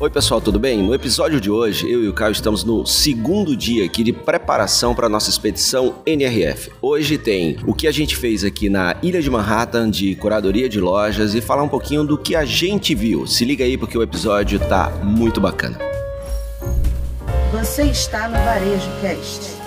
Oi, pessoal, tudo bem? No episódio de hoje, eu e o Caio estamos no segundo dia aqui de preparação para nossa expedição NRF. Hoje tem o que a gente fez aqui na Ilha de Manhattan de curadoria de lojas e falar um pouquinho do que a gente viu. Se liga aí porque o episódio tá muito bacana. Você está no Varejo Cast.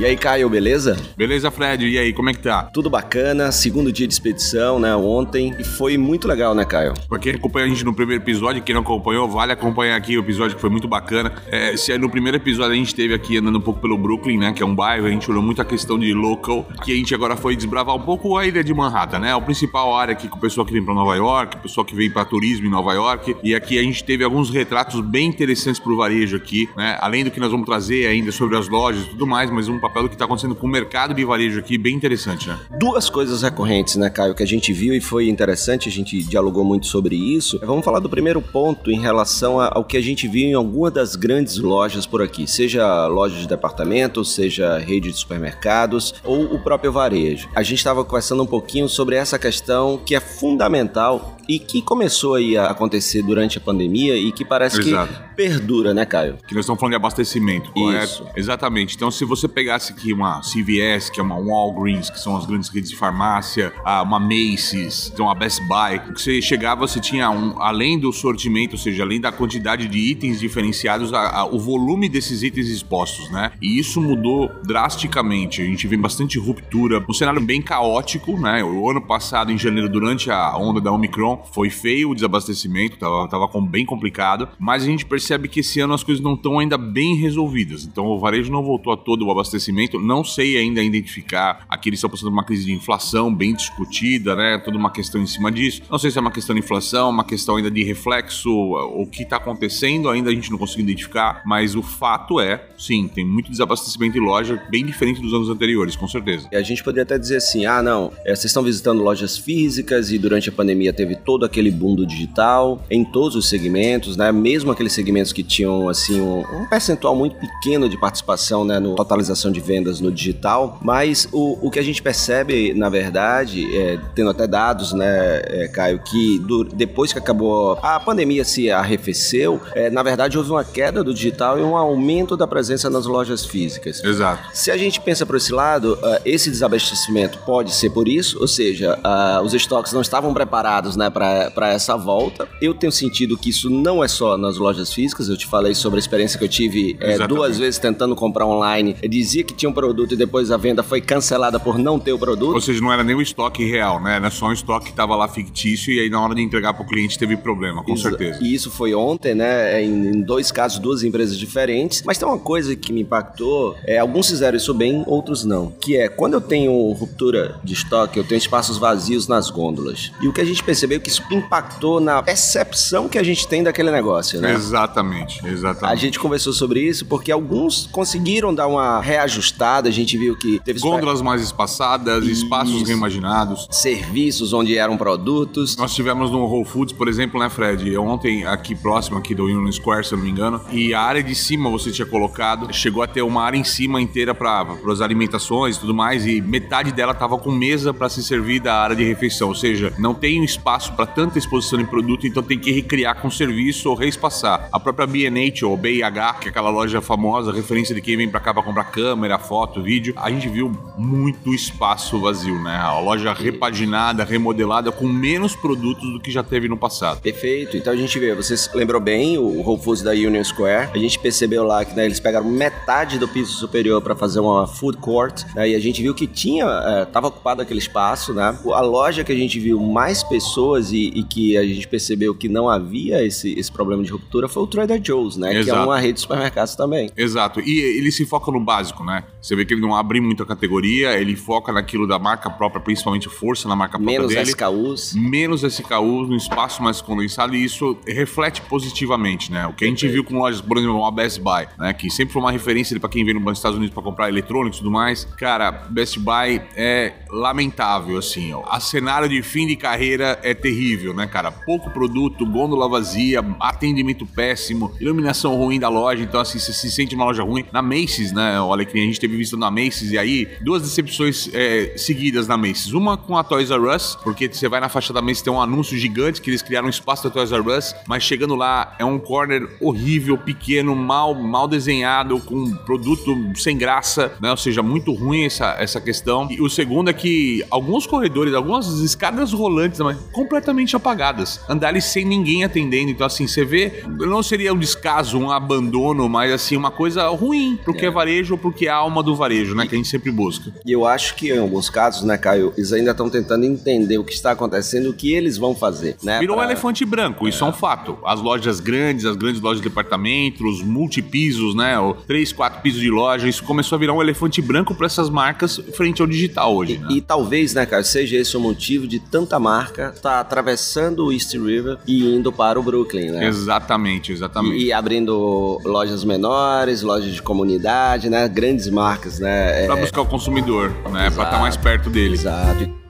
E aí, Caio, beleza? Beleza, Fred. E aí, como é que tá? Tudo bacana, segundo dia de expedição, né? Ontem. E foi muito legal, né, Caio? Pra quem acompanha a gente no primeiro episódio, quem não acompanhou, vale acompanhar aqui o episódio que foi muito bacana. É, se no primeiro episódio a gente esteve aqui andando um pouco pelo Brooklyn, né? Que é um bairro, a gente olhou muito a questão de local, que a gente agora foi desbravar um pouco a ilha de Manhattan, né? A principal área aqui com o pessoal que vem pra Nova York, o pessoal que vem pra turismo em Nova York. E aqui a gente teve alguns retratos bem interessantes pro varejo aqui, né? Além do que nós vamos trazer ainda sobre as lojas e tudo mais, mas um papel do que tá acontecendo com o mercado de varejo aqui bem interessante, né? Duas coisas recorrentes, né, Caio, que a gente viu e foi interessante, a gente dialogou muito sobre isso. Vamos falar do primeiro ponto em relação ao que a gente viu em alguma das grandes lojas por aqui, seja loja de departamento, seja rede de supermercados ou o próprio varejo. A gente estava conversando um pouquinho sobre essa questão que é fundamental e que começou aí a acontecer durante a pandemia e que parece Exato. que perdura, né, Caio? Que nós estamos falando de abastecimento, correto? Isso. Exatamente. Então, se você pegasse aqui uma CVS, que é uma Walgreens, que são as grandes redes de farmácia, uma Macy's, então a Best Buy, você chegava, você tinha um, além do sortimento, ou seja, além da quantidade de itens diferenciados, a, a, o volume desses itens expostos, né? E isso mudou drasticamente. A gente vê bastante ruptura, um cenário bem caótico, né? O ano passado, em janeiro, durante a onda da Omicron, foi feio o desabastecimento, tava, tava bem complicado, mas a gente percebe que esse ano as coisas não estão ainda bem resolvidas. Então o varejo não voltou a todo o abastecimento. Não sei ainda identificar. Aqui eles estão passando uma crise de inflação bem discutida, né? Toda uma questão em cima disso. Não sei se é uma questão de inflação, uma questão ainda de reflexo, o que está acontecendo, ainda a gente não conseguiu identificar, mas o fato é, sim, tem muito desabastecimento em loja, bem diferente dos anos anteriores, com certeza. E a gente poderia até dizer assim: ah, não, é, vocês estão visitando lojas físicas e durante a pandemia teve todo aquele boom do digital em todos os segmentos, né? Mesmo aqueles segmentos que tinham assim um, um percentual muito pequeno de participação, né, no totalização de vendas no digital. Mas o, o que a gente percebe, na verdade, é, tendo até dados, né, é, Caio, que do, depois que acabou a pandemia se arrefeceu, é, na verdade houve uma queda do digital e um aumento da presença nas lojas físicas. Exato. Se a gente pensa por esse lado, uh, esse desabastecimento pode ser por isso, ou seja, uh, os estoques não estavam preparados, né, para essa volta. Eu tenho sentido que isso não é só nas lojas físicas. Eu te falei sobre a experiência que eu tive é, duas vezes tentando comprar online. Eu dizia que tinha um produto e depois a venda foi cancelada por não ter o produto. Ou seja, não era nem o estoque real, né? Era só um estoque que estava lá fictício e aí na hora de entregar para o cliente teve problema, com certeza. E isso foi ontem, né? Em, em, dois casos, duas empresas diferentes. Mas tem uma coisa que me impactou: é, alguns fizeram isso bem, outros não. Que é quando eu tenho ruptura de estoque, eu tenho espaços vazios nas gôndolas. E o que a gente percebeu é que isso impactou na percepção que a gente tem daquele negócio, né? Exatamente, exatamente. A gente conversou sobre isso porque alguns conseguiram dar uma reajustada, a gente viu que teve gôndolas mais espaçadas, isso. espaços reimaginados, serviços onde eram produtos. Nós tivemos no Whole Foods, por exemplo, né, Fred? Ontem aqui próximo aqui do Union Square, se eu não me engano, e a área de cima você tinha colocado, chegou a ter uma área em cima inteira para as alimentações e tudo mais, e metade dela tava com mesa para se servir da área de refeição, ou seja, não tem um espaço para tanta exposição de produto, então tem que recriar com serviço ou reespassar. A própria B&H ou BIH, que é aquela loja famosa, referência de quem vem para cá para comprar câmera, foto, vídeo, a gente viu muito espaço vazio, né? A loja repaginada, remodelada, com menos produtos do que já teve no passado. Perfeito. Então a gente vê, vocês lembrou bem o Whole Foods da Union Square. A gente percebeu lá que né, eles pegaram metade do piso superior para fazer uma food court. Né, e a gente viu que tinha, é, tava ocupado aquele espaço, né? A loja que a gente viu mais pessoas e, e que a gente percebeu que não havia esse, esse problema de ruptura foi o Trader Joe's, né? Exato. Que é uma rede de supermercados também. Exato. E ele se foca no básico, né? Você vê que ele não abre muita categoria, ele foca naquilo da marca própria, principalmente força na marca própria Menos dele. SKUs. Menos SKUs, no espaço mais condensado, e isso reflete positivamente, né? O que a gente viu com lojas, por exemplo, a Best Buy, né? Que sempre foi uma referência para quem vem nos Estados Unidos para comprar eletrônicos e tudo mais. Cara, Best Buy é lamentável, assim. Ó. A cenário de fim de carreira é ter terrível, né, cara? Pouco produto, gôndola vazia, atendimento péssimo, iluminação ruim da loja, então assim, você se sente uma loja ruim. Na Macy's, né, olha que a gente teve visto na Macy's, e aí duas decepções é, seguidas na Macy's. Uma com a Toys R Us, porque você vai na faixa da Macy's tem um anúncio gigante que eles criaram um espaço da Toys R Us, mas chegando lá é um corner horrível, pequeno, mal, mal desenhado, com produto sem graça, né? Ou seja, muito ruim essa, essa questão. E o segundo é que alguns corredores, algumas escadas rolantes, mas completamente apagadas. Andar ali sem ninguém atendendo. Então, assim, você vê, não seria um descaso, um abandono, mas assim, uma coisa ruim pro que é, é varejo ou pro que é a alma do varejo, né? Que a gente sempre busca. E eu acho que em alguns casos, né, Caio, eles ainda estão tentando entender o que está acontecendo, o que eles vão fazer, né? Virou pra... um elefante branco, isso é. é um fato. As lojas grandes, as grandes lojas de departamento, os multipisos, né? Ou três, quatro pisos de loja, isso começou a virar um elefante branco para essas marcas frente ao digital hoje. E, né? e, talvez, né, cara, seja esse o motivo de tanta marca estar tá atravessando o East River e indo para o Brooklyn, né? Exatamente, exatamente. E, e abrindo lojas menores, lojas de comunidade, né? Grandes marcas, né? Para é... buscar o consumidor, né? Para estar tá mais perto dele. Exato.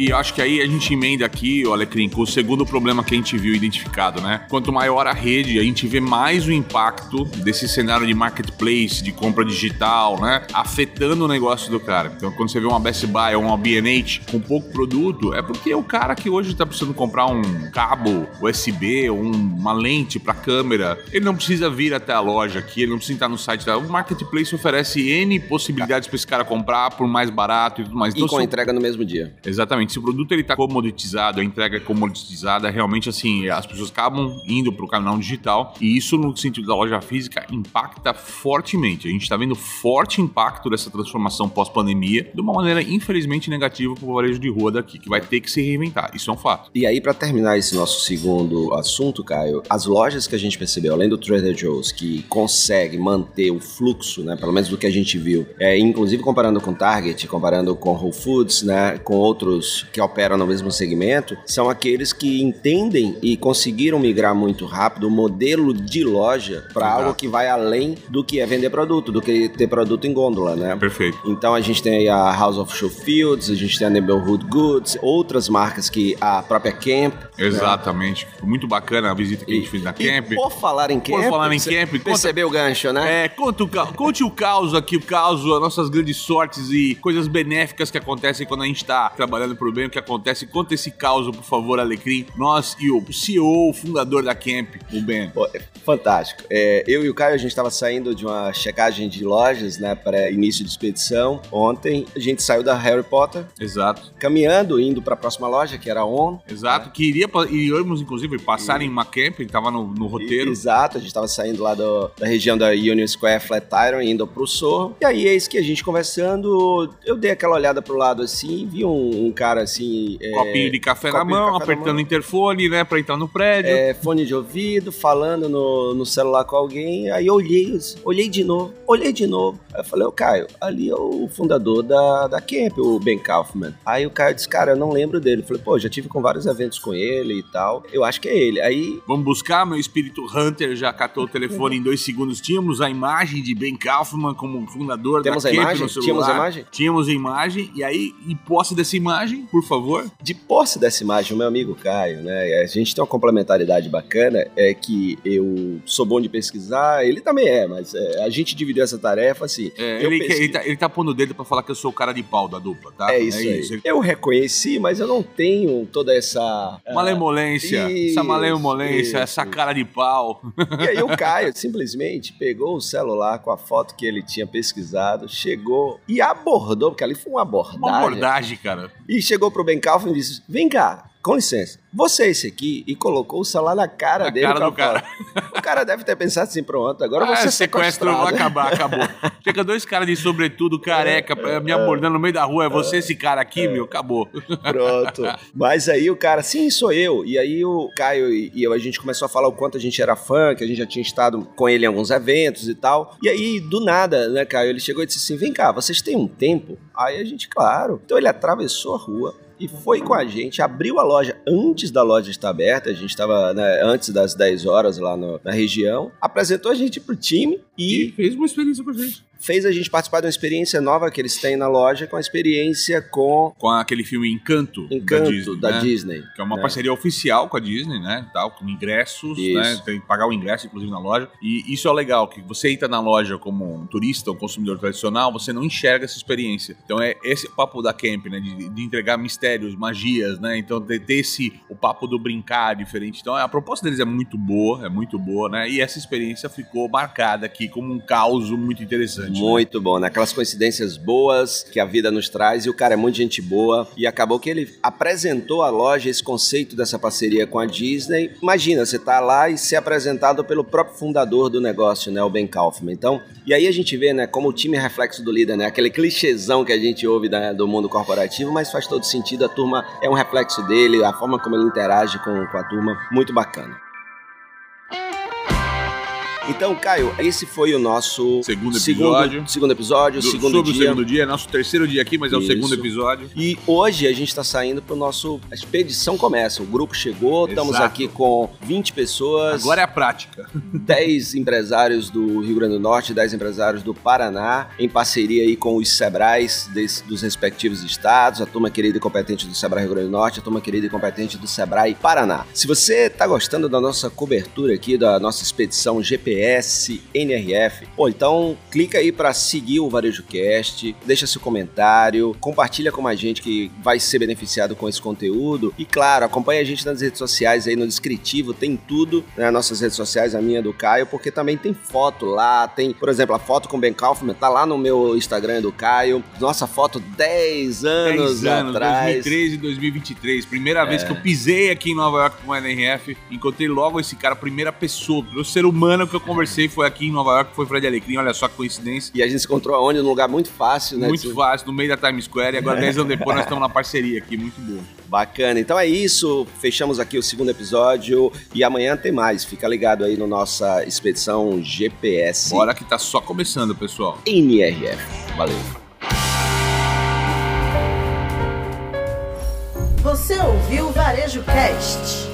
E acho que aí a gente emenda aqui, olha, Alecrim, com o segundo problema que a gente viu identificado, né? Quanto maior a rede, a gente vê mais o impacto desse cenário de marketplace, de compra digital, né? Afetando o negócio do cara. Então, quando você vê uma Best Buy ou uma B&H com pouco produto, é porque o cara que hoje tá precisando comprar um cabo USB ou uma lente para câmera, ele não precisa vir até a loja aqui, ele não precisa estar no site da... O marketplace oferece N possibilidades para esse cara comprar por mais barato e tudo mais. Então, e com entrega no mesmo dia. Exatamente se o produto ele tá comoditizado, a entrega é comoditizada, realmente assim, as pessoas acabam indo para o canal digital e isso no sentido da loja física impacta fortemente. A gente está vendo forte impacto dessa transformação pós-pandemia de uma maneira infelizmente negativa para o varejo de rua daqui, que vai ter que se reinventar. Isso é um fato. E aí para terminar esse nosso segundo assunto, Caio, as lojas que a gente percebeu, além do Trader Joe's, que consegue manter o fluxo, né, pelo menos do que a gente viu, é, inclusive comparando com Target, comparando com Whole Foods, né, com outros que operam no mesmo segmento são aqueles que entendem e conseguiram migrar muito rápido o modelo de loja para algo que vai além do que é vender produto, do que ter produto em gôndola, né? Perfeito. Então a gente tem a House of Show Fields, a gente tem a Neighborhood Goods, outras marcas que a própria Camp. Né? Exatamente. Né? Muito bacana a visita que e, a gente fez na Camp. Por falar em Camp, por falar em Camp, percebeu o gancho, né? É, conta o, conte o caos aqui, o caos, as nossas grandes sortes e coisas benéficas que acontecem quando a gente está trabalhando pro bem, o que acontece. Conta esse caos, por favor, Alecrim. Nós e o CEO, o fundador da Camp, o Ben. Pô, é fantástico. É, eu e o Caio, a gente estava saindo de uma checagem de lojas, né, para início de expedição. Ontem, a gente saiu da Harry Potter. Exato. Caminhando, indo para a próxima loja, que era a On. Exato, né? que iria, iríamos, inclusive, passar e... em uma Camp, estava no, no roteiro. E, exato, a gente estava saindo lá do, da região da Union Square, Flatiron, indo pro Sorro. E aí, eis que a gente conversando, eu dei aquela olhada pro lado assim, vi um, um cara assim. É, copinho de café na mão, café apertando o interfone, né, pra entrar no prédio. É, fone de ouvido, falando no, no celular com alguém. Aí eu olhei, olhei de novo, olhei de novo. Aí eu falei, ô Caio, ali é o fundador da, da Camp, o Ben Kaufman. Aí o Caio disse, cara, eu não lembro dele. Eu falei, pô, já tive com vários eventos com ele e tal. Eu acho que é ele. Aí. Vamos buscar, meu espírito Hunter já catou o telefone em dois segundos. Tínhamos a imagem de Ben Kaufman como fundador Temos da Camp imagem? no celular. Tínhamos a imagem? Tínhamos a imagem. E aí, em posse dessa imagem, por favor. De posse dessa imagem, o meu amigo Caio, né? A gente tem uma complementaridade bacana, é que eu sou bom de pesquisar, ele também é, mas é, a gente dividiu essa tarefa assim. É, ele, ele, tá, ele tá pondo o dedo pra falar que eu sou o cara de pau da dupla, tá? É isso, é isso. Eu reconheci, mas eu não tenho toda essa. Ah, malemolência, isso, essa malemolência, isso. essa cara de pau. E aí o Caio simplesmente pegou o celular com a foto que ele tinha pesquisado, chegou e abordou, porque ali foi uma abordagem. Uma abordagem, cara. E chegou pro Ben Calvin e disse: Vem cá, com licença, você é esse aqui e colocou o celular na cara na dele. Cara do cara. O cara deve ter pensado assim, pronto, agora ah, você é sequestro vai acabar, acabou. Chega dois caras de sobretudo, careca, me abordando no meio da rua, é você esse cara aqui, meu, acabou. Pronto. Mas aí o cara, sim, sou eu. E aí o Caio e eu, a gente começou a falar o quanto a gente era fã, que a gente já tinha estado com ele em alguns eventos e tal. E aí, do nada, né, Caio, ele chegou e disse assim, vem cá, vocês têm um tempo? Aí a gente, claro. Então ele atravessou a rua, e foi com a gente, abriu a loja antes da loja estar aberta, a gente estava né, antes das 10 horas lá no, na região, apresentou a gente pro time e, e, fez uma experiência com a gente. Fez a gente participar de uma experiência nova que eles têm na loja, com a experiência com... Com aquele filme Encanto, Encanto da Disney. Da né? Disney que é uma né? parceria oficial com a Disney, né? Tal, com ingressos, né? isso. né? Tem que pagar o ingresso, inclusive, na loja. E isso é legal, que você entra na loja como um turista, um consumidor tradicional, você não enxerga essa experiência. Então é esse o papo da Camp, né? De, de entregar mistérios, magias, né? Então ter esse o papo do brincar diferente. Então a proposta deles é muito boa, é muito boa, né? E essa experiência ficou marcada aqui como um caos muito interessante. Né? Muito né? bom? Aquelas coincidências boas que a vida nos traz e o cara é muito gente boa e acabou que ele apresentou a loja esse conceito dessa parceria com a Disney. Imagina, você tá lá e ser apresentado pelo próprio fundador do negócio, né, o Ben Kaufman. Então, e aí a gente vê, né, como o time é reflexo do líder, né? Aquele clichêzão que a gente ouve do mundo corporativo, mas faz todo sentido. A turma é um reflexo dele, a forma como ele interage com, com a turma, muito bacana. Então, Caio, esse foi o nosso segundo episódio. Segundo, segundo episódio, Do, segundo sobre dia. o segundo dia, é nosso terceiro dia aqui, mas Isso. é o segundo episódio. E hoje a gente está saindo para o nosso. A expedição começa. O grupo chegou, Exato. estamos aqui com 20 pessoas. Agora é a prática. 10 empresários do Rio Grande do Norte, 10 empresários do Paraná, em parceria aí com os Sebrais dos respectivos estados, a turma querida e competente do Sebrae Rio Grande do Norte, a turma querida e competente do Sebrae Paraná. Se você está gostando da nossa cobertura aqui, da nossa expedição GPS, NRF. Pô, então clica aí para seguir o Varejo Cast, deixa seu comentário, compartilha com a gente que vai ser beneficiado com esse conteúdo. E claro, acompanha a gente nas redes sociais aí no descritivo, tem tudo, né? Nossas redes sociais, a minha do Caio, porque também tem foto lá, tem, por exemplo, a foto com o Ben Kaufman, tá lá no meu Instagram do Caio. Nossa foto 10 anos 10 anos, atrás. 2013 e 2023. Primeira é. vez que eu pisei aqui em Nova York com o NRF, encontrei logo esse cara, primeira pessoa, o ser humano que eu conversei foi aqui em Nova York, foi Fred Alecrim, olha só que coincidência. E a gente se encontrou aonde? Num lugar muito fácil, né? Muito fácil, no meio da Times Square, e agora 10 anos depois nós estamos na parceria aqui, muito boa. Bacana. Então é isso, fechamos aqui o segundo episódio e amanhã tem mais. Fica ligado aí na no nossa expedição GPS. Bora que tá só começando, pessoal. NRF. Valeu. Você ouviu o Varejo Cast.